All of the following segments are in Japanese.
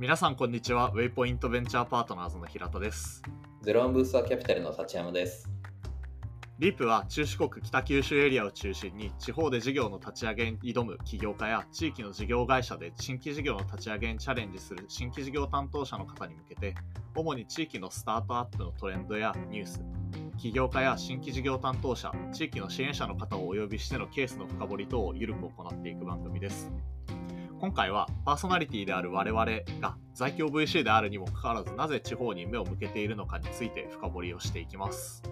皆さんこんにちは。ウェイポイントベンチャーパートナーズの平田です。ゼロワンブースターキャピタルの立山です。リープは中四国北九州エリアを中心に地方で事業の立ち上げに挑む起業家や地域の事業会社で新規事業の立ち上げにチャレンジする新規事業担当者の方に向けて主に地域のスタートアップのトレンドやニュース起業家や新規事業担当者地域の支援者の方をお呼びしてのケースの深掘り等を緩く行っていく番組です今回はパーソナリティである我々が在京 VC であるにもかかわらずなぜ地方に目を向けているのかについて深掘りをしていきます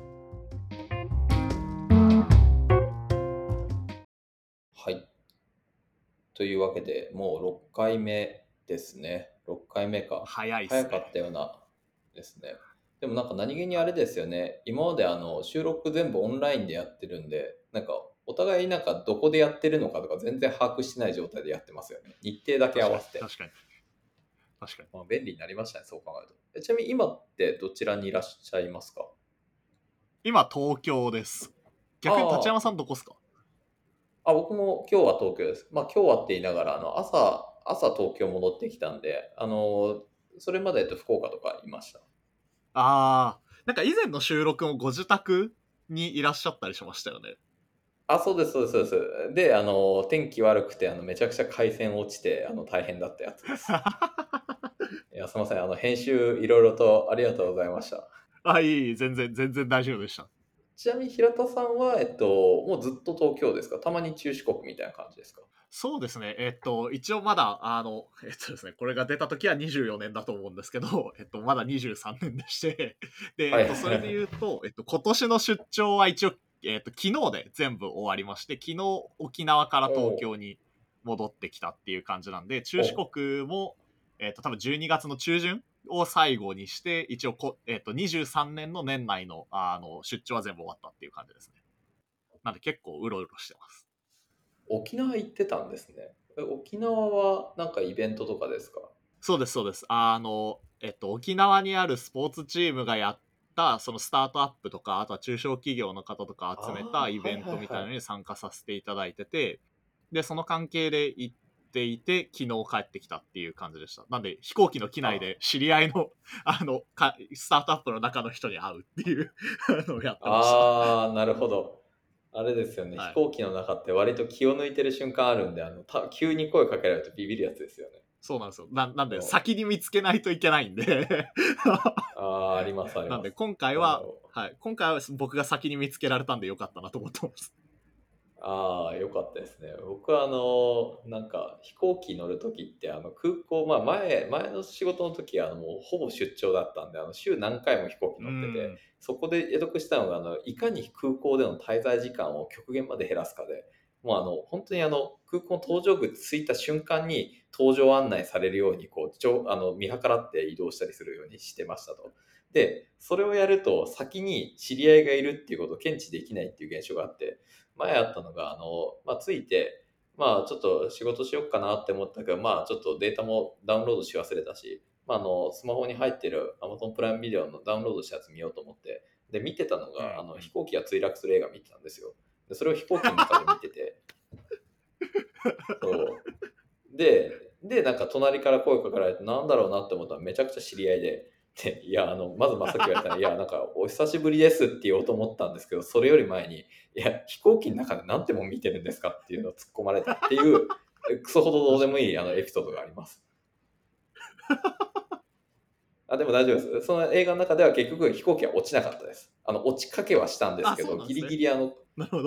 はい。というわけで、もう6回目ですね。6回目か。早いね早かったようなですね。でもなんか何気にあれですよね。今まであの収録全部オンラインでやってるんで、なんかお互いなんかどこでやってるのかとか全然把握してない状態でやってますよね。日程だけ合わせて。確かに確かにまあ、便利になりましたね、そう考えるとえ。ちなみに今ってどちらにいらっしゃいますか？今東京です逆に立山さんどこっすか？あ、僕も今日は東京です。まあ今日はって言いながら、あの朝、朝東京戻ってきたんで、あの、それまでえっと福岡とかいました。あーなんか以前の収録もご自宅にいらっしゃったりしましたよねあ、そうです、そうです、そうです。で、あの、天気悪くて、あの、めちゃくちゃ回線落ちて、あの、大変だったやつです。いや、すみません、あの、編集いろいろとありがとうございました。あいい全然全然大丈夫でしたちなみに平田さんは、えっと、もうずっと東京ですか？たまに中四国みたいな感じですか？そうですね。えっと一応まだあのえっとですねこれが出た時は24年だと思うんですけど えっとまだ23年でしてで、はい。えっと、それで言うと、えっと、今年の出張は一応えっと昨日で全部終わりまして昨日沖縄から東京に戻ってきたっていう感じなんで中四国もえっと多分12月の中旬を最後にして一応こ、えっと23年の年内のあの出張は全部終わったっていう感じですね。なんで結構うろうろしてます沖縄行ってたんですね。え沖縄はなんかイベントとかですか？そうです、そうです。あの、えっと、沖縄にあるスポーツチームがやった、そのスタートアップとか、あとは中小企業の方とか集めたイベントみたいなのに参加させていただいてて、で、その関係で行っていて、昨日帰ってきたっていう感じでした。なんで、飛行機の機内で知り合いの、あの、かスタートアップの中の人に会うっていう あのをやってました。ああ、なるほど。あれですよね、はい飛行機の中って割と気を抜いてる瞬間あるんで、あのた急に声かけられるとビビるやつですよね。そうなんですよ。ななんで、そう先に見つけないといけないんで。ああ、あります、あります。なんで、今回ははい、今回は僕が先に見つけられたんでよかったなと思ってます。ああ、よかったですね。僕はあの、なんか飛行機乗るときって、あの空港、まあ前、前の仕事の時はあのもうほぼ出張だったんで、あの週何回も飛行機乗ってて、うんそこで得得したのがあの、いかに空港での滞在時間を極限まで減らすかで、もうあの本当にあの空港の搭乗口着いた瞬間に搭乗案内されるようにこうちょあの見計らって移動したりするようにしてましたと。で、それをやると先に知り合いがいるっていうことを検知できないっていう現象があって、前あったのが、あの、まあ、着いて、まあちょっと仕事しようかなって思ったけど、まあちょっとデータもダウンロードし忘れたし、まあ、あのスマホに入ってる Amazon プライムビデオのダウンロードしたやつ見ようと思って、で、見てたのうんが、あの飛行機が墜落する映画見てたんですよ。で、それを飛行機の中で見てて、そう。で、で、なんか隣から声かけられて、なんだろうなって思ったらめちゃくちゃ知り合いで、で、いや、あの、まずまさっき言われたら、いや、なんか、お久しぶりですって言おうと思ったんですけど、それより前に、いや、飛行機の中で何ても見てるんですかっていうのを突っ込まれたっていう、クソほどどうでもいいあのエピソードがあります。あでも大丈夫です。その映画の中では結局飛行機は落ちなかったです。あの落ちかけはしたんですけど、ねギリギリあの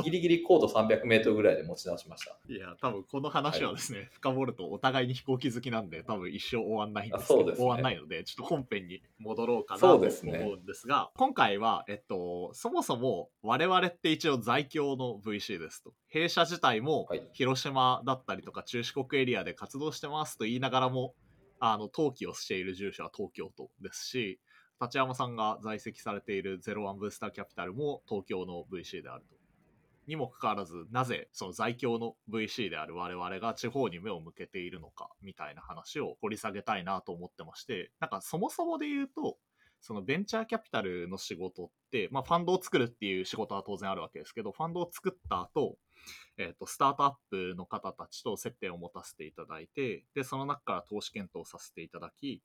ギ。リギリ高度300メートルぐらいで持ち直しました。いや、多分この話はですね、深掘るとお互いに飛行機好きなんで、多分一生終わんないんですけど、ね終わんないので、ちょっと本編に戻ろうかなと思そうんですが、今回は、えっと、そもそも我々って一応在京の VC ですと。弊社自体もはい広島だったりとか中四国エリアで活動してますと言いながらも、あの、登記をしている住所は東京都ですし、立山さんが在籍されているゼロワンブースターキャピタルも東京の VC であると。にもかかわらず、なぜその在京の VC である我々が地方に目を向けているのかみたいな話を掘り下げたいなと思ってまして、なんかそもそもで言うと、そのベンチャーキャピタルの仕事って、まあ、ファンドを作るっていう仕事は当然あるわけですけど、ファンドを作った後、えー、とスタートアップの方たちと接点を持たせていただいてでその中から投資検討させていただき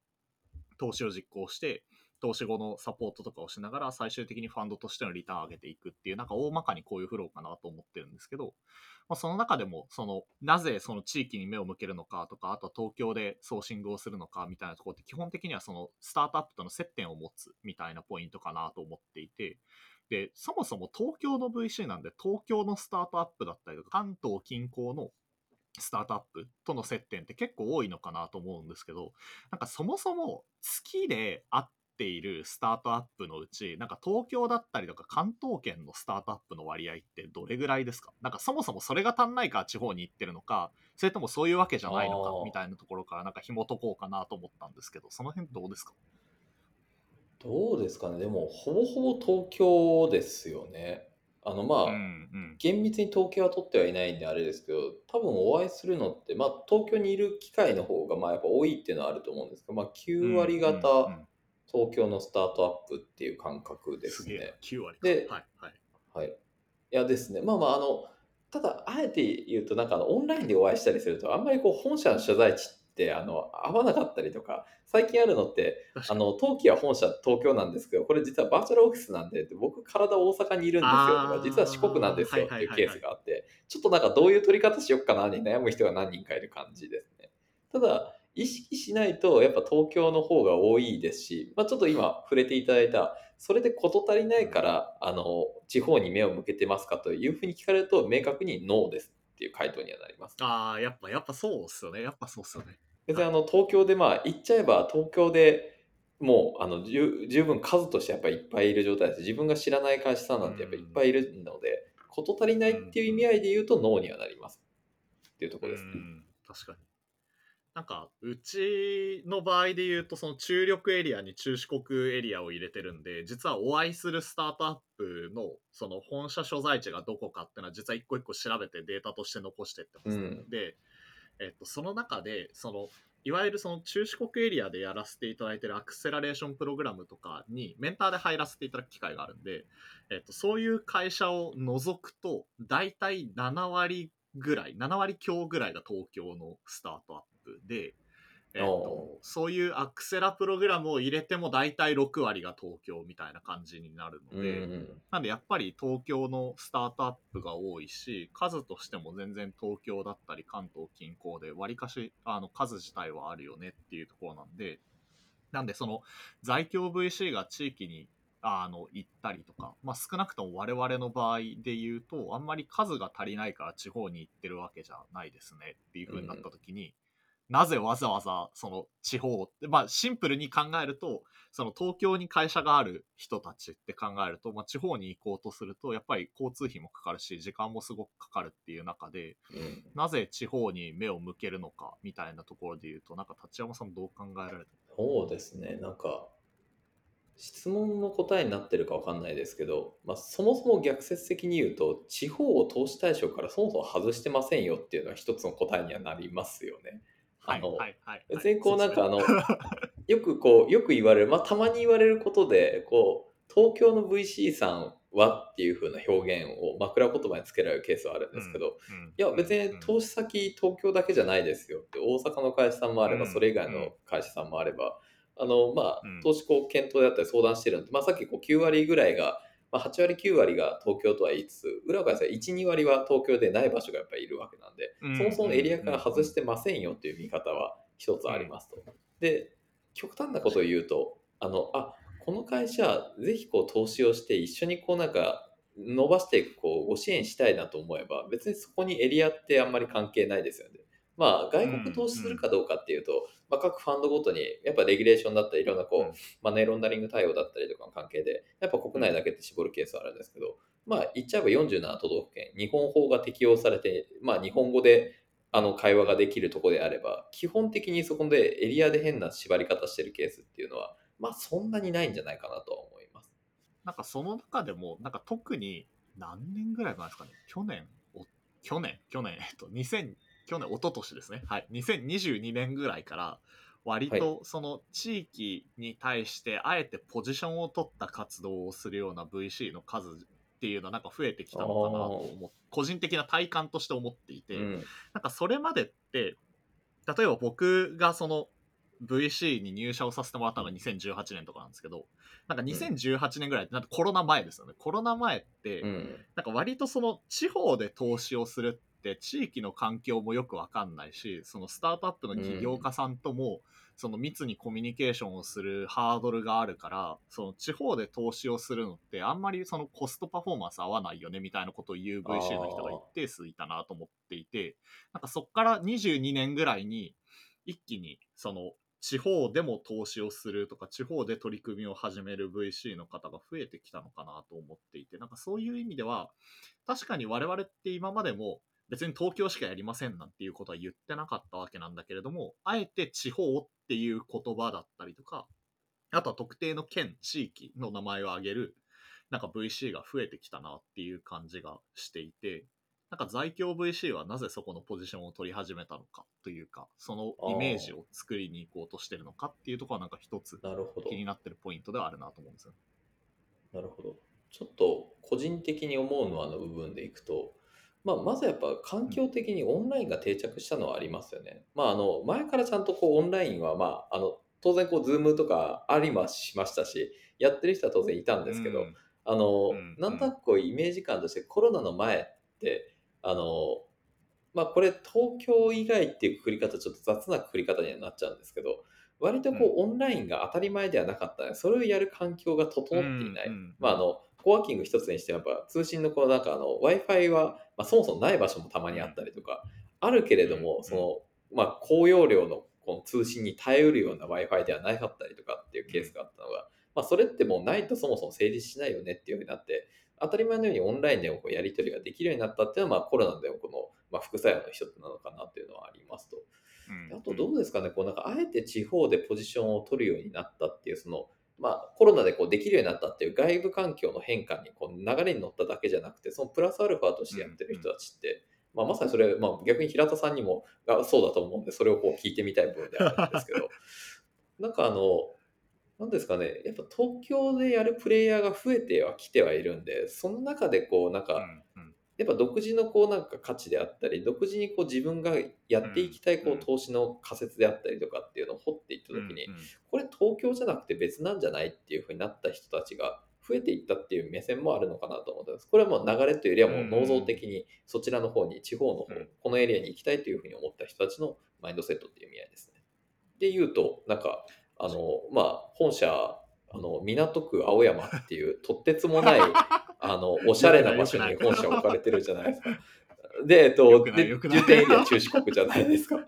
投資を実行して投資後のサポートとかをしながら最終的にファンドとしてのリターンを上げていくっていうなんか大まかにこういうフローかなと思ってるんですけど、まあ、その中でもそのなぜその地域に目を向けるのかとかあとは東京でソーシングをするのかみたいなところって基本的にはそのスタートアップとの接点を持つみたいなポイントかなと思っていてでそもそも東京の VC なんで東京のスタートアップだったりとか関東近郊のスタートアップとの接点って結構多いのかなと思うんですけどなんかそもそも月で会ってているスタートアップのうちなんか東京だったりとか関東圏のスタートアップの割合ってどれぐらいですか？なんかそもそもそれが足んないから地方に行ってるのかそれともそういうわけじゃないのかみたいなところからなんか紐解こうかなと思ったんですけどその辺どうですか？どうですかね？でもほぼほぼ東京ですよね。あのまあ、うんうん。厳密に統計は取ってはいないんであれですけど多分お会いするのって、まあ、東京にいる機会の方がまあやっぱ多いっていうのはあると思うんですけど、まあ、9割方、東京のスタートアップっていう感覚ですね。9割か。ではいはい。はい。いやですね、まあまあ、あの、ただ、あえて言うと、なんかあのオンラインでお会いしたりすると、あんまりこう本社の所在地ってあの合わなかったりとか、最近あるのって、あの冬季は本社東京なんですけど、これ実はバーチャルオフィスなんで、僕、体大阪にいるんですよとか、実は四国なんですよっていうケースがあって、ちょっとなんかどういう取り方しよっかなに悩む人が何人かいる感じですね。ただ、意識しないと、やっぱ東京の方が多いですし、まあ、ちょっと今触れていただいた、それで事足りないから、あの、地方に目を向けてますかというふうに聞かれると、明確にノーですっていう回答にはなります。ああやっぱやっぱそうっすよね。やっぱそうっすよね。別にあの東京でまあ行っちゃえば東京でもうあの十十分数としてやっぱりいっぱいいる状態です自分が知らない会社さんなんてやっぱりいっぱいいるので事足りないっていう意味合いで言うとノーにはなります。っていうところですね。うん。確かになんかうちの場合で言うとその中力エリアに中四国エリアを入れてるんで実はお会いするスタートアップのその本社所在地がどこかっていうのは実は一個一個調べてデータとして残してってます、うん。で、えっと、その中でそのいわゆるその中四国エリアでやらせていただいてるアクセラレーションプログラムとかにメンターで入らせていただく機会があるんで、えっと、そういう会社を除くと大体7割ぐらい7割強ぐらいが東京のスタートアップで、えっとお、そういうアクセラプログラムを入れても大体6割が東京みたいな感じになるのうんで、なんでやっぱり東京のスタートアップが多いし数としても全然東京だったり関東近郊でわりかしあの数自体はあるよねっていうところなんでなんでその在京 VC が地域にあの行ったりとか、まあ、少なくとも我々の場合で言うとあんまり数が足りないから地方に行ってるわけじゃないですねっていう風になった時に、なぜわざわざその地方ってまあシンプルに考えるとその東京に会社がある人たちって考えると、まあ、地方に行こうとするとやっぱり交通費もかかるし時間もすごくかかるっていう中でうん。なぜ地方に目を向けるのかみたいなところで言うとなんか立山さんどう考えられてそうですね。なんか質問の答えになってるかわかんないですけど、まあ、そもそも逆説的に言うと地方を投資対象からそもそも外してませんよっていうのは一つの答えにはなりますよね。あのはいはい別にこうなんかあの よくこうよく言われる、まあ、たまに言われることでこう東京の VC さんはっていう風な表現を枕言葉につけられるケースはあるんですけど、ですねいや別に投資先東京だけじゃないですよって大阪の会社さんもあればうん。それ以外の会社さんもあればあのまあうん。投資こう検討であったり相談してるので、まあ、さっきこう9割ぐらいが、まあ、8割9割が東京とは言いつつ裏を返せば12割は東京でない場所がやっぱりいるわけなんで、うんそもそもエリアから外してませんよっていう見方は一つありますと。で極端なことを言うとあのあこの会社ぜひこう投資をして一緒にこうなんか伸ばしてこうご支援したいなと思えば別にそこにエリアってあんまり関係ないですよね。まあ外国投資するかどうかっていうと、まあ、各ファンドごとにやっぱレギュレーションだったりいろんなこう、うん。マネーロンダリング対応だったりとかの関係でやっぱ国内だけって絞るケースはあるんですけど、まあ言っちゃえば47都道府県日本法が適用されて、まあ、日本語であの会話ができるところであれば基本的にそこでエリアで変な縛り方してるケースっていうのはまあそんなにないんじゃないかなとは思います。なんかその中でもなんか特に何年ぐらい前ですかね。去年お去年去年えっと2000去年一昨年ですね。はい。2022年ぐらいから割とその地域に対してあえてポジションを取った活動をするような VC の数っていうのはなんか増えてきたのかなと思っ個人的な体感として思っていて、うん。なんかそれまでって例えば僕がその VC に入社をさせてもらったのが2018年とかなんですけどなんか2018年ぐらいってなんかコロナ前ですよね。コロナ前って、うん。なんか割とその地方で投資をするって地域の環境もよくわかんないしそのスタートアップの起業家さんともその密にコミュニケーションをするハードルがあるからその地方で投資をするのってあんまりそのコストパフォーマンス合わないよねみたいなことを言う VC の人が一定数いたなと思っていてなんかそっから22年ぐらいに一気にその地方でも投資をするとか地方で取り組みを始める VC の方が増えてきたのかなと思っていてなんかそういう意味では確かに我々って今までも別に東京しかやりませんなんていうことは言ってなかったわけなんだけれどもあえて地方っていう言葉だったりとかあとは特定の県地域の名前を挙げるなんか VC が増えてきたなっていう感じがしていてなんか在京 VC はなぜそこのポジションを取り始めたのかというかそのイメージを作りに行こうとしてるのかっていうところはなんか一つ気になってるポイントではあるなと思うんですよ。なるほど。ちょっと個人的に思うのはの部分でいくと、まあ、まずやっぱ環境的にオンラインが定着したのはありますよね。まあ、あの前からちゃんとこうオンラインは、まあ、あの当然こう、ズームとかありはしましたし、やってる人は当然いたんですけど、うんあの、うんなんとなくこうイメージ感としてコロナの前って、あの、まあこれ東京以外っていうくくり方ちょっと雑なくくり方にはなっちゃうんですけど、割とこうオンラインが当たり前ではなかったので、それをやる環境が整っていない。うんうんまああの、コワーキング一つにしてもやっぱ通信のこうなんかあの Wi-Fi は、まあ、そもそもない場所もたまにあったりとか、あるけれども、うんその、まあ高容量のこの通信に耐えうるような Wi-Fi ではなかったりとかっていうケースがあったのが、まあそれってもうないとそもそも成立しないよねっていうふうになって、当たり前のようにオンラインでもこうやり取りができるようになったっていうのは、まあコロナでもこの、まあ、副作用の一つなのかなっていうのはありますと。うんあとどうですかね、こうなんかあえて地方でポジションを取るようになったっていう、その、まあコロナでこうできるようになったっていう外部環境の変化にこう流れに乗っただけじゃなくて、そのプラスアルファとしてやってる人たちって、まあまさにそれ、まあ逆に平田さんにもがそうだと思うんで、それをこう聞いてみたい部分ではあるんですけど、なんかあの、なんですかね、やっぱ東京でやるプレイヤーが増えてはきてはいるんで、その中でこうなんか、うんうんやっぱ独自のこうなんか価値であったり、独自にこう自分がやっていきたいこう投資の仮説であったりとかっていうのを掘っていった時にこれ東京じゃなくて別なんじゃないっていうふうになった人たちが増えていったっていう目線もあるのかなと思ってます。これはもう流れというよりはもう能動的にそちらの方に、地方の方うん、このエリアに行きたいというふうに思った人たちのマインドセットっていう意味合いですね。で言うと、なんか、あの、まあ、本社、あの、港区青山っていうとってつもない、あの、おしゃれな場所に本社置かれてるじゃないですか。で、えっと、で重点エリア中四国じゃないですか。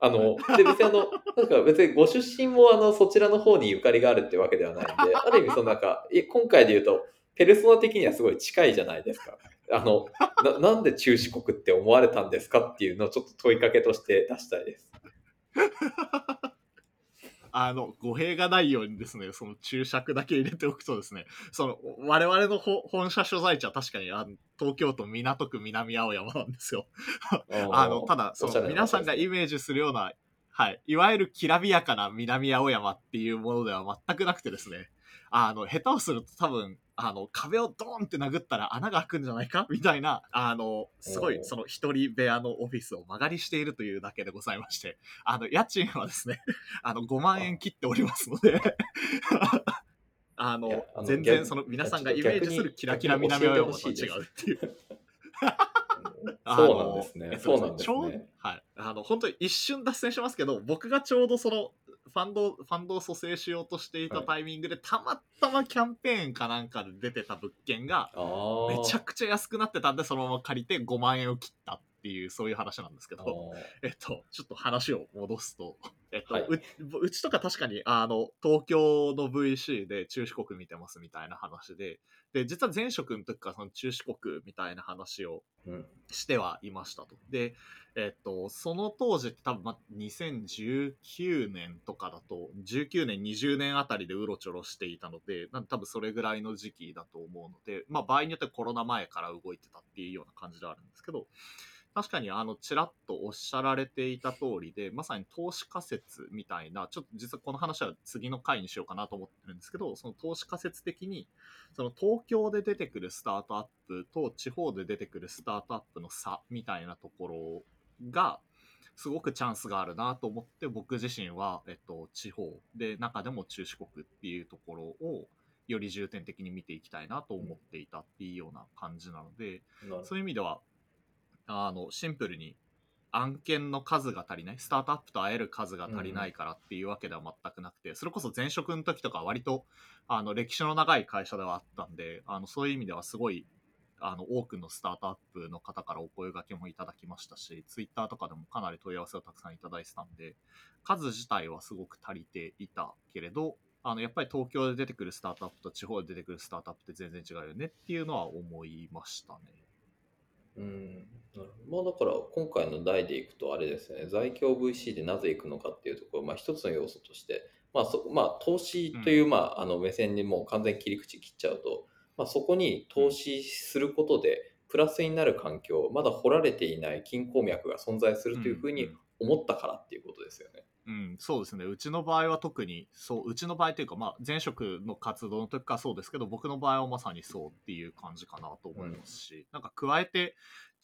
あの、で、別にあの、なんか別にご出身もあの、そちらの方にゆかりがあるってわけではないんで、ある意味そのなんか、い今回で言うと、ペルソナ的にはすごい近いじゃないですか。あの、ななんで中四国って思われたんですかっていうのをちょっと問いかけとして出したいです。あの語弊がないようにですね、その注釈だけ入れておくとですね、その我々のほ本社所在地は確かにあの東京都港区南青山なんですよ。あのただその皆さんがイメージするような、はい、いわゆるきらびやかな南青山っていうものでは全くなくてですね、あの下手をすると多分あの壁をドーンって殴ったら穴が開くんじゃないか？みたいなあのすごいその一人部屋のオフィスを間借りしているというだけでございましてあの家賃はですね あの5万円切っておりますので あのあの全然逆その皆さんがイメージするキラキラ南青山と違うっていう。そうなんですね。そうなんですね。はい。あの、本当に一瞬脱線しますけど、僕がちょうどその、ファンド、ファンドを蘇生しようとしていたタイミングで、たまたまキャンペーンかなんかで出てた物件が、めちゃくちゃ安くなってたんで、そのまま借りて5万円を切ったっていう、そういう話なんですけあど、ー。えっと、ちょっと話を戻すと、えっと、はい。ううちとか確かに、あの、東京の VC で中四国見てますみたいな話で、で、実は前職の時からその中四国みたいな話をうんしてはいましたと。で、えっと、その当時って多分、ま、2019年とかだと、19年、20年あたりでうろちょろしていたので、なん多分それぐらいの時期だと思うので、まあ場合によってはコロナ前から動いてたっていうような感じではあるんですけど、確かにあのちらっとおっしゃられていた通りでまさに投資仮説みたいなちょっと実はこの話は次の回にしようかなと思ってるんですけどその投資仮説的にその東京で出てくるスタートアップと地方で出てくるスタートアップの差みたいなところがすごくチャンスがあるなと思って僕自身は、えっと、地方。で中でも中四国っていうところをより重点的に見ていきたいなと思っていたっていうような感じなので、そういう意味ではあのシンプルに案件の数が足りないスタートアップと会える数が足りないからっていうわけでは全くなくて、それこそ前職の時とか割とあの歴史の長い会社ではあったんであのそういう意味ではすごいあの多くのスタートアップの方からお声掛けもいただきましたしツイッターとかでもかなり問い合わせをたくさんいただいてたんで数自体はすごく足りていたけれどあのやっぱり東京で出てくるスタートアップと地方で出てくるスタートアップって全然違うよねっていうのは思いましたね。うん。まあ、だから今回の題でいくとあれですね。在京 VC でなぜ行くのかっていうところ、まあ、一つの要素として、まあそまあ、投資という、まあ、あの目線にもう完全に切り口切っちゃうと、まあ、そこに投資することでプラスになる環境まだ掘られていない金鉱脈が存在するというふうに思ったからっていうことですよね。うん、そうですね。うちの場合は特に、そう、うちの場合というか、まあ、前職の活動の時からそうですけど、僕の場合はまさにそうっていう感じかなと思いますし、うん、なんか加えて、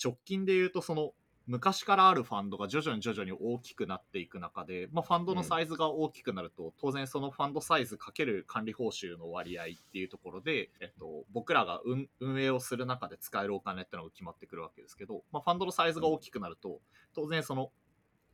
直近で言うと、その、昔からあるファンドが徐々に徐々に大きくなっていく中で、まあ、ファンドのサイズが大きくなると、うん、当然そのファンドサイズかける管理報酬の割合っていうところで、えっと、僕らが運営をする中で使えるお金ってのが決まってくるわけですけど、まあ、ファンドのサイズが大きくなると、当然その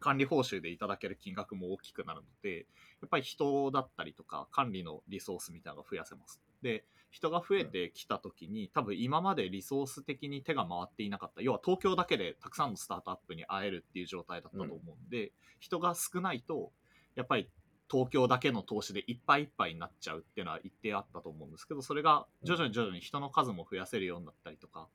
管理報酬でいただける金額も大きくなるので、やっぱり人だったりとか管理のリソースみたいなのが増やせます。で、人が増えてきた時に、多分今までリソース的に手が回っていなかった、要は東京だけでたくさんのスタートアップに会えるっていう状態だったと思うんで、人が少ないと、やっぱり東京だけの投資でいっぱいいっぱいになっちゃうっていうのは一定あったと思うんですけど、それが徐々に徐々に人の数も増やせるようになったりとか、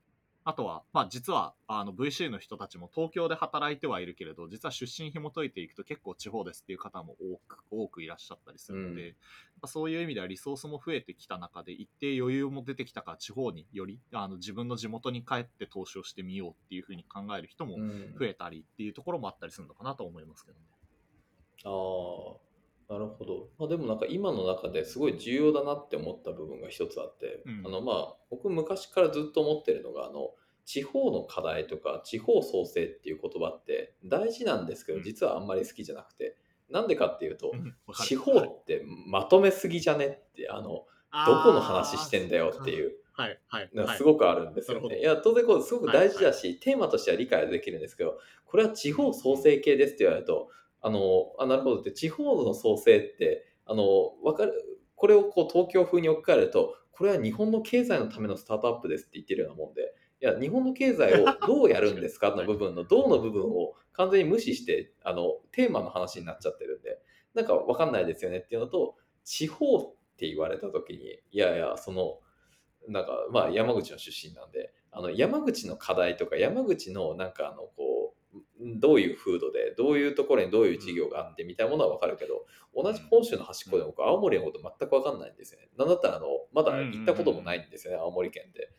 あとは、まあ、実はあの VC の人たちも東京で働いてはいるけれど実は出身紐解いていくと結構地方ですっていう方も多く多くいらっしゃったりするので、うん、そういう意味ではリソースも増えてきた中で一定余裕も出てきたから地方によりあの自分の地元に帰って投資をしてみようっていうふうに考える人も増えたりっていうところもあったりするのかなと思いますけどね。あなるほど。まあ、でもなんか今の中ですごい重要だなって思った部分が一つあって、うん、あのまあ僕昔からずっと思ってるのがあの地方の課題とか地方創生っていう言葉って大事なんですけど実はあんまり好きじゃなくて、なんでかっていうと、地方ってまとめすぎじゃねってあのどこの話してんだよっていう。はいはいすごくあるんですよね。いや当然こうすごく大事だし、テーマとしては理解できるんですけどこれは地方創生系ですって言われるとあの、あ、なるほど。って、地方の創生って、あの、わかる、これをこう東京風に置き換えると、これは日本の経済のためのスタートアップですって言ってるようなもんで、いや、日本の経済を どうやるんですかの部分の、どうの部分を完全に無視して、あの、テーマの話になっちゃってるんで、なんかわかんないですよねっていうのと、地方って言われた時に、いやいや、その、なんか、まあ山口の出身なんで、あの山口の課題とか山口のなんかあのこうどういう風土で、どういうところにどういう事業があってみたいなものはわかるけど、同じ本州の端っこで僕、青森のこと全くわかんないんですよね。なんだったら、あの、まだ行ったこともないんですよね、青森県で。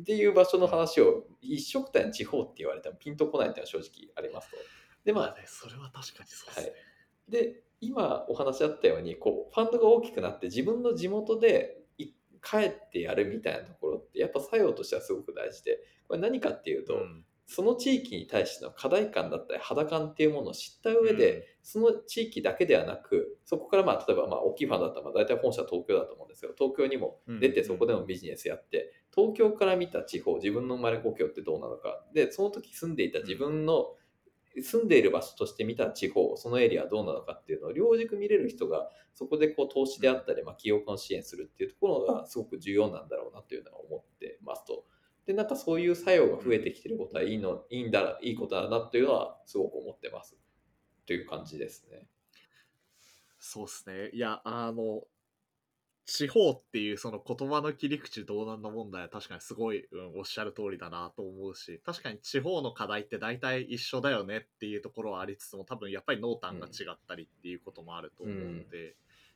っていう場所の話を一色単地方って言われてもピンとこないっていうのは正直ありますと。で、まあ、それは確かにそうですね。はい、で、今お話あったように、こう、ファンドが大きくなって自分の地元で帰ってやるみたいなところって、やっぱ作用としてはすごく大事で、これ何かっていうと、うんその地域に対しての課題感だったり肌感っていうものを知った上で、うん、その地域だけではなくそこからまあ例えばまあ大きいファンだったらまあ大体本社は東京だと思うんですけど東京にも出てそこでもビジネスやって、東京から見た地方自分の生まれ故郷ってどうなのか。でその時住んでいた自分の住んでいる場所として見た地方そのエリアはどうなのかっていうのを両軸見れる人がそこでこう投資であったり、まあ、企業間支援するっていうところがすごく重要なんだろうなというのは思ってますと。で、なんかそういう作用が増えてきてることはいいの、いいんだ、いいことだなというのはすごく思ってます。という感じですね。そうですね。いや、あの、地方っていうその言葉の切り口どうなんの問題は確かにすごい、うん、おっしゃる通りだなと思うし確かに地方の課題って大体一緒だよねっていうところはありつつも多分やっぱり濃淡が違ったりっていうこともあると思うので、うん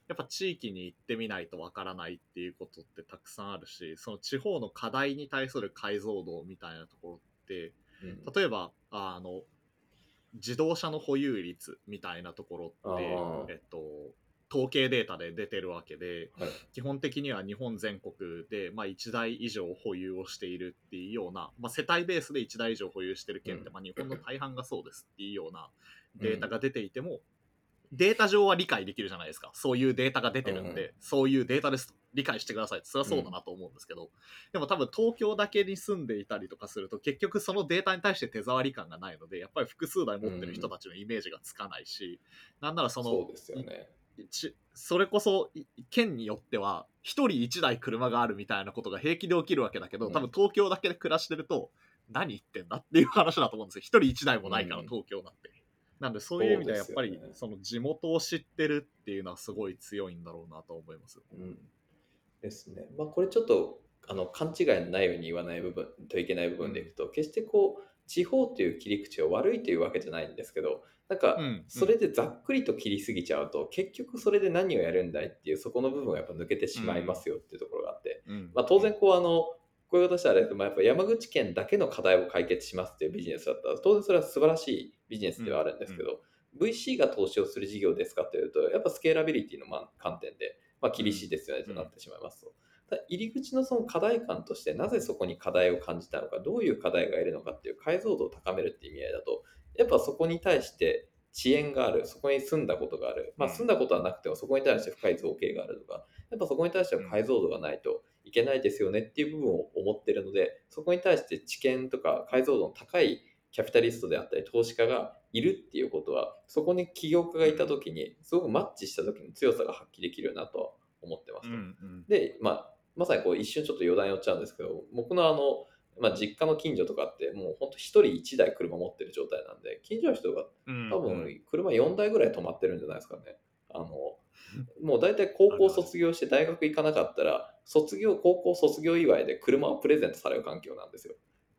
やっぱ地域に行ってみないとわからないっていうことってたくさんあるしその地方の課題に対する解像度みたいなところって、うん、例えばあの自動車の保有率みたいなところってえっと、統計データで出てるわけで、はい。基本的には日本全国で、まあ、1台以上保有をしているっていうような、まあ、世帯ベースで1台以上保有してる県って、うん。まあ、日本の大半がそうですっていうようなデータが出ていても、データ上は理解できるじゃないですか。そういうデータが出てるんで、うんそういうデータです。と理解してください。ってそれはそうだなと思うんですけど、でも多分東京だけに住んでいたりとかすると結局そのデータに対して手触り感がないのでやっぱり複数台持ってる人たちのイメージがつかないし、なんならそのそうですよね。ちそれこそい県によっては1人1台車があるみたいなことが平気で起きるわけだけど、うん。多分東京だけで暮らしてると何言ってんだっていう話だと思うんですよ。1人1台もないから、うん。東京なんてなんでそういう意味ではやっぱりその地元を知ってるっていうのはすごい強いんだろうなと思いますうん、ですね。まあこれちょっとあの勘違いのないように言わない部分といけない部分でいくと、決してこう地方という切り口が悪いというわけじゃないんですけどなんかうんそれでざっくりと切りすぎちゃうと、結局それで何をやるんだいっていうそこの部分がやっぱ抜けてしまいますよっていうところがあって、うん。まあ、当然こうあのこういうことしたらまあ、やっぱ山口県だけの課題を解決しますっていうビジネスだった。ら当然それは素晴らしいビジネスではあるんですけど、VC が投資をする事業ですかというとやっぱスケーラビリティのまあ観点で、まあ、厳しいですよねとなってしまいますと。入り口のその課題感としてなぜそこに課題を感じたのかどういう課題がいるのかっていう解像度を高めるっていう意味合いだとやっぱそこに対して遅延があるそこに住んだことがある、まあ、うん。住んだことはなくてもそこに対して深い造形があるとかやっぱそこに対しては解像度がないといけないですよねっていう部分を思ってるのでそこに対して知見とか解像度の高いキャピタリストであったり投資家がいるっていうことはそこに起業家がいた時にすごくマッチした時の強さが発揮できるなとは思ってますと。うんうんで、まあ、まさにこう一瞬ちょっと余談寄っちゃうんですけど、僕のあの、まあ、実家の近所とかって、もう本当一人一台車持ってる状態なんで、近所の人がうん多分車4台ぐらい止まってるんじゃないですかね。あの、もう大体高校卒業して大学行かなかったら、卒業、高校卒業祝いで車をプレゼントされる環境なんですよ。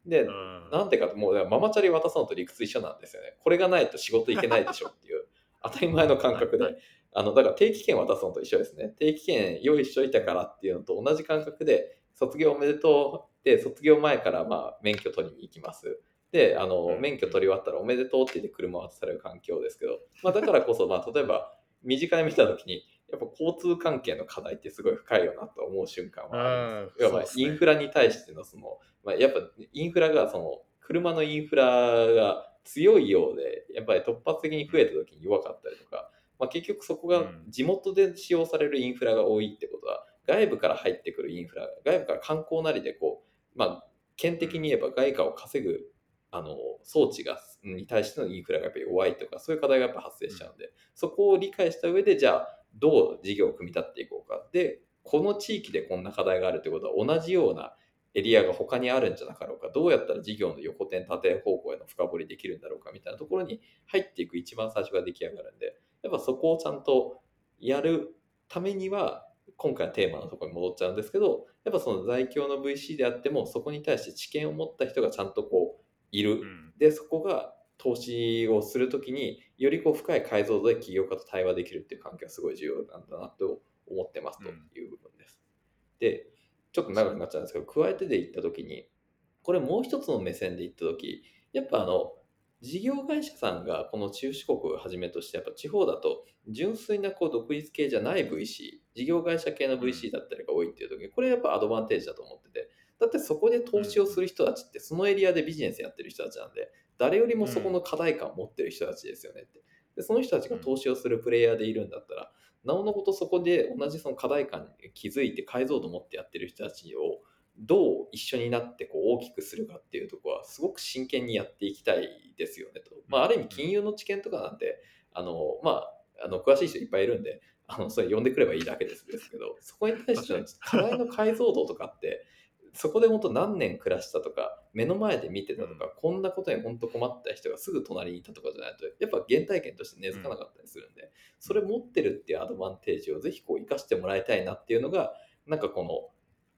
で、うんなんでかって、もうママチャリ渡すのと理屈一緒なんですよね。これがないと仕事行けないでしょっていう、当たり前の感覚ではい。あの、だから定期券渡すのと一緒ですね。定期券用意しといたからっていうのと同じ感覚で、卒業おめでとうって、卒業前からまあ免許取りに行きます。で、あの、うん免許取り終わったらおめでとうって言って車渡される環境ですけど、まあだからこそ、まあ例えば、身近に見たときに、やっぱ交通関係の課題ってすごい深いよなと思う瞬間はあります。すねインフラに対してのその、まあ、やっぱインフラがその車のインフラが強いようでやっぱり突発的に増えた時に弱かったりとか、まあ、結局そこがうん地元で使用されるインフラが多いってことは外部から入ってくるインフラ外部から観光なりでこうまあ県的に言えば外貨を稼ぐあの装置がに対してのインフラがやっぱり弱いとかそういう課題がやっぱ発生しちゃうんで、そこを理解した上でじゃあどう事業を組み立っていこうか。でこの地域でこんな課題があるってことは同じようなエリアが他にあるんじゃなかろうか。どうやったら事業の横転縦方向への深掘りできるんだろうかみたいなところに入っていく一番最初が出来上がるんでやっぱそこをちゃんとやるためには今回のテーマのところに戻っちゃうんですけどやっぱその在京の VC であってもそこに対して知見を持った人がちゃんとこういる、うん。でそこが投資をするときによりこう深い解像度で起業家と対話できるっていう環境がすごい重要なんだなと思ってますという部分です。でちょっと長くなっちゃうんですけど加えてで言ったときにこれもう一つの目線で言ったときやっぱあの事業会社さんがこの中四国をはじめとしてやっぱ地方だと純粋なこう独立系じゃない VC 事業会社系の VC だったりが多いっていう時にこれやっぱアドバンテージだと思っててだってそこで投資をする人たちってそのエリアでビジネスやってる人たちなんで誰よりもそこの課題感を持ってる人たちですよねってでその人たちが投資をするプレイヤーでいるんだったらなおのことそこで同じその課題感に気づいて解像度を持ってやってる人たちをどう一緒になってこう大きくするかっていうところはすごく真剣にやっていきたいですよねと。まあ、ある意味金融の知見とかなんてあの、まあ、あの詳しい人いっぱいいるんであのそれ呼んでくればいいだけですですけどそこに対しての課題の解像度とかってそこで本当何年暮らしたとか目の前で見てたとか、こんなことに本当困った人がすぐ隣にいたとかじゃないとやっぱ原体験として根付かなかったりするんで、それ持ってるっていうアドバンテージをぜひこう生かしてもらいたいなっていうのがなんかこの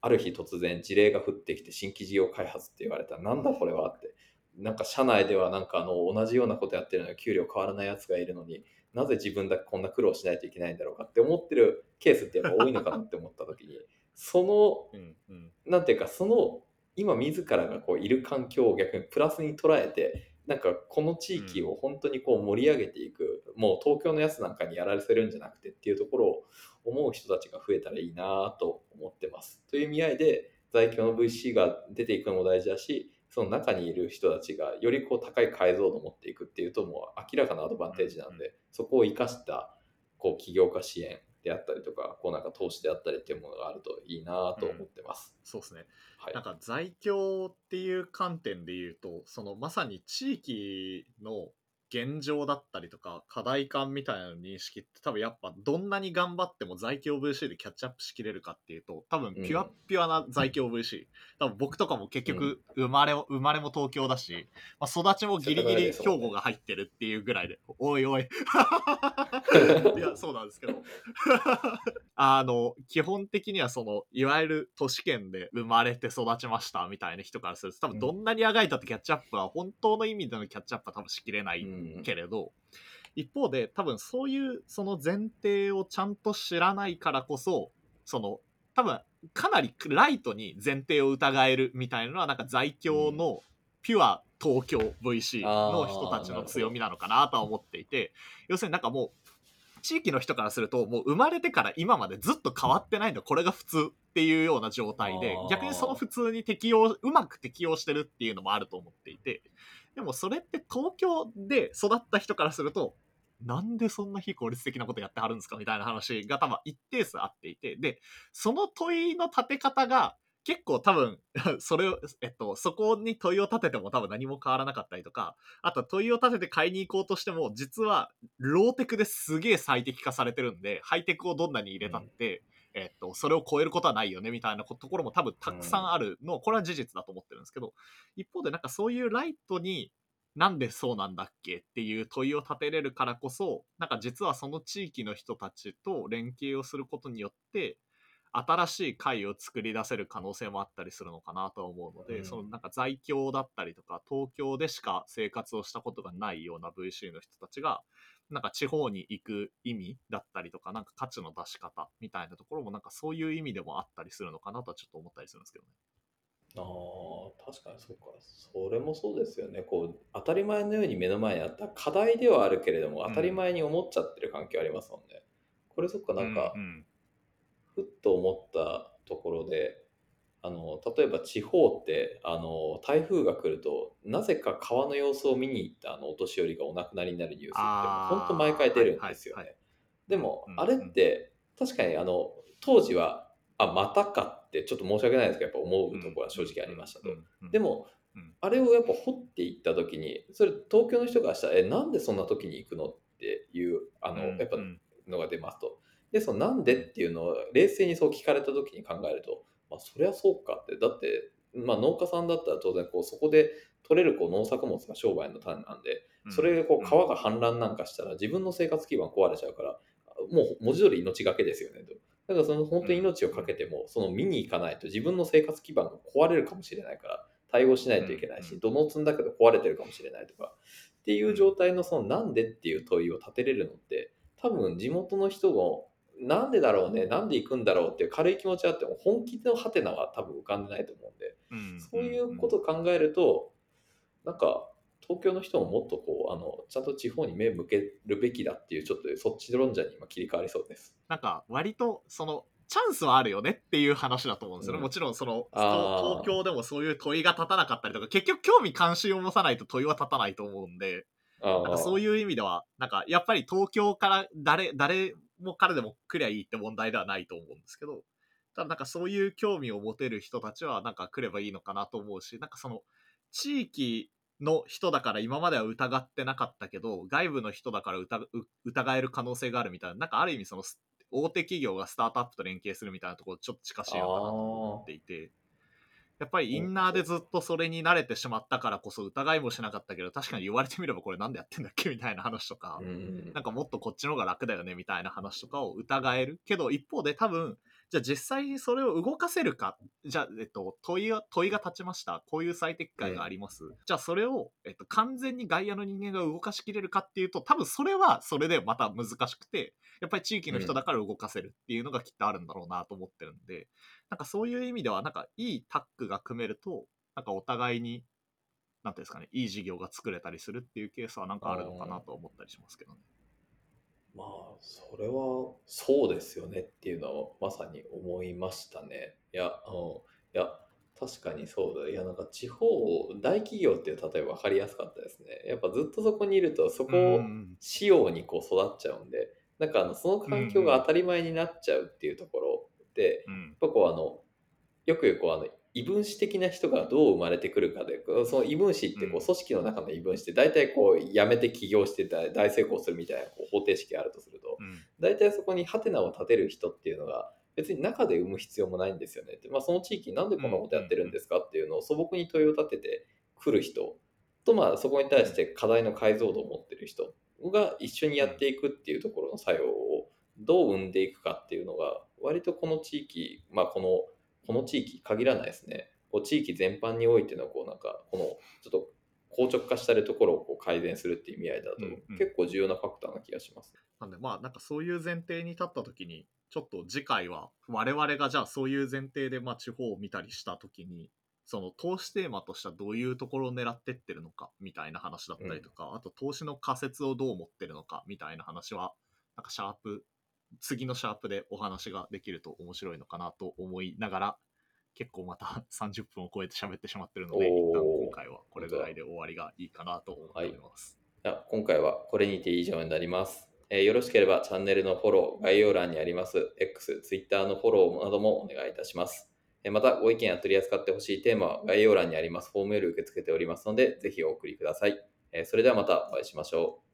ある日突然事例が降ってきて新規事業開発って言われたらなんだこれはってなんか社内ではなんかあの同じようなことやってるのに給料変わらないやつがいるのになぜ自分だけこんな苦労しないといけないんだろうかって思ってるケースってやっぱ多いのかなって思った時にその うんうんなんていうかその今自らがこういる環境を逆にプラスに捉えてなんかこの地域を本当にこう盛り上げていく、もう東京のやつなんかにやらせるんじゃなくてっていうところを思う人たちが増えたらいいなと思ってます。という意味合いで在京の VC が出ていくのも大事だしその中にいる人たちがよりこう高い解像度を持っていくっていうともう明らかなアドバンテージなんで、そこを生かしたこう起業家支援であったりとかこうなんか投資であったりっていうものがあるといいなと思ってます。そうですね。はいなんか在京っていう観点で言うと、そのまさに地域の現状だったりとか課題感みたいなの認識って多分やっぱどんなに頑張っても在京 VC でキャッチアップしきれるかっていうと多分ピュアピュアな在京 VC、多分僕とかも結局生まれも生まれも東京だし、まあ、育ちもギリギリ兵庫が入ってるっていうぐらいでおいおい。いやそうなんですけど。あの基本的にはそのいわゆる都市圏で生まれて育ちましたみたいな人からすると多分どんなにあがいたってキャッチアップは本当の意味でのキャッチアップは多分しきれない。うんけれど、一方で多分そういうその前提をちゃんと知らないからこそその多分かなりライトに前提を疑えるみたいなのはなんか在京のピュア東京 VC の人たちの強みなのかなとは思っていて要するになんかもう地域の人からするともう生まれてから今までずっと変わってないのこれが普通っていうような状態で逆にその普通に適応うまく適応してるっていうのもあると思っていてでもそれって東京で育った人からするとなんでそんな非効率的なことやってはるんですかみたいな話が多分一定数あっていてでその問いの立て方が結構多分 それを、えっと、そこに問いを立てても多分何も変わらなかったりとかあとは問いを立てて買いに行こうとしても実はローテクですげえ最適化されてるんでハイテクをどんなに入れたって、えっと、それを超えることはないよねみたいなところも多分たくさんあるの、これは事実だと思ってるんですけど一方でなんかそういうライトになんでそうなんだっけっていう問いを立てれるからこそなんか実はその地域の人たちと連携をすることによって新しい会を作り出せる可能性もあったりするのかなとは思うので、うん。そのなんか在京だったりとか東京でしか生活をしたことがないような VC の人たちがなんか地方に行く意味だったりとかなんか価値の出し方みたいなところもなんかそういう意味でもあったりするのかなとはちょっと思ったりするんですけどね。ああ確かにそうか。それもそうですよね。こう当たり前のように目の前にあった課題ではあるけれどもうん当たり前に思っちゃってる環境ありますもんね、これそっかなんか、うんうんふっと思ったところであの例えば地方ってあの台風が来るとなぜか川の様子を見に行ったあのお年寄りがお亡くなりになるニュースって本当毎回出るんですよね、はいはいでも、うんあれって確かにあの当時はあまたかってちょっと申し訳ないですけどやっぱ思うところは正直ありましたと、うんうんうん。でも、うん。あれをやっぱ掘っていった時にそれ東京の人からしたらえなんでそんな時に行くのっていうあの、うんやっぱうん。のが出ますとでそのなんでっていうのを冷静にそう聞かれた時に考えると、まあ、そりゃそうかって。だって、まあ、農家さんだったら当然こうそこで取れるこう農作物が商売の種なんでそれでこう川が氾濫なんかしたら自分の生活基盤壊れちゃうからもう文字通り命がけですよねと。だからその本当に命をかけてもその見に行かないと自分の生活基盤が壊れるかもしれないから対応しないといけないしうん。土のう積んだけど壊れてるかもしれないとかっていう状態のそのなんでっていう問いを立てれるのって多分地元の人のなんでだろうねなんで行くんだろうっていう軽い気持ちがあっても本気のハテナは多分浮かんでないと思うんで。うんそういうことを考えると、なんか東京の人ももっとこうあのちゃんと地方に目向けるべきだっていうちょっとそっち論者に今切り替わりそうです。なんか割とそのチャンスはあるよねっていう話だと思うんですよね、うん。もちろんその東京でもそういう問いが立たなかったりとか結局興味関心を持たないと問いは立たないと思うんで。あなんかそういいう意味ではなんかやっぱり東京から誰誰も彼でも来りゃいいって問題ではないと思うんですけどただなんかそういう興味を持てる人たちはなんか来ればいいのかなと思うしなんかその地域の人だから今までは疑ってなかったけど外部の人だから疑疑える可能性があるみたいななんかある意味その大手企業がスタートアップと連携するみたいなところちょっと近しいのかなと思っていて。やっぱりインナーでずっとそれに慣れてしまったからこそ疑いもしなかったけど確かに言われてみればこれなんでやってんだっけみたいな話とか、うん。なんかもっとこっちの方が楽だよねみたいな話とかを疑える。けど一方で多分じゃあ実際にそれを動かせるかじゃあ、えっと、問いが問いが立ちました。こういう最適解があります、じゃあそれを、えっと、完全に外野の人間が動かしきれるかっていうと多分それはそれでまた難しくてやっぱり地域の人だから動かせるっていうのがきっとあるんだろうなと思ってるんでなんかそういう意味ではなんかいいタッグが組めるとなんかお互いになんていうんですかね、いい事業が作れたりするっていうケースはなんかあるのかなと思ったりしますけどね。まあ、それはそうですよねっていうのはまさに思いましたね。いや、うん、いや、確かにそうだ。いや、なんか地方、大企業っていう例えば分かりやすかったですね。やっぱずっとそこにいると、そこを仕様にこう育っちゃうんで、なんかあのその環境が当たり前になっちゃうっていうところで、やっぱこうあの、よくこうあの異分子的な人がどう生まれてくるかで、その異分子ってこう組織の中の異分子って大体こう辞めて起業して大成功するみたいなこう方程式があるとすると、大体そこにハテナを立てる人っていうのが別に中で生む必要もないんですよね。って、まあ、その地域なんでこんなことやってるんですかっていうのを素朴に問いを立ててくる人と、まあ、そこに対して課題の解像度を持ってる人が一緒にやっていくっていうところの作用をどう生んでいくかっていうのが割とこの地域、まあ、このこの地域限らないですね。こう地域全般においてのこうなんかこのちょっと硬直化したるところをこう改善するっていう意味合いだと、結構重要なファクターな気がします。なんでまあなんかそういう前提に立った時にちょっと次回は我々がじゃあそういう前提でまあ地方を見たりした時にその投資テーマとしてはどういうところを狙ってってるのかみたいな話だったりとか、うん、あと投資の仮説をどう思ってるのかみたいな話はなんかシャープ次のシャープでお話ができると面白いのかなと思いながら、結構また 30分を超えて喋ってしまってるので、一旦今回はこれぐらいで終わりがいいかなと思っております。はい、今回はこれにて以上になります。えー、よろしければチャンネルのフォロー、概要欄にあります X、Twitter のフォローなどもお願いいたします。えまた、ご意見や取り扱ってほしいテーマは概要欄にありますフォームより受け付けておりますので、ぜひお送りください。えそれではまたお会いしましょう。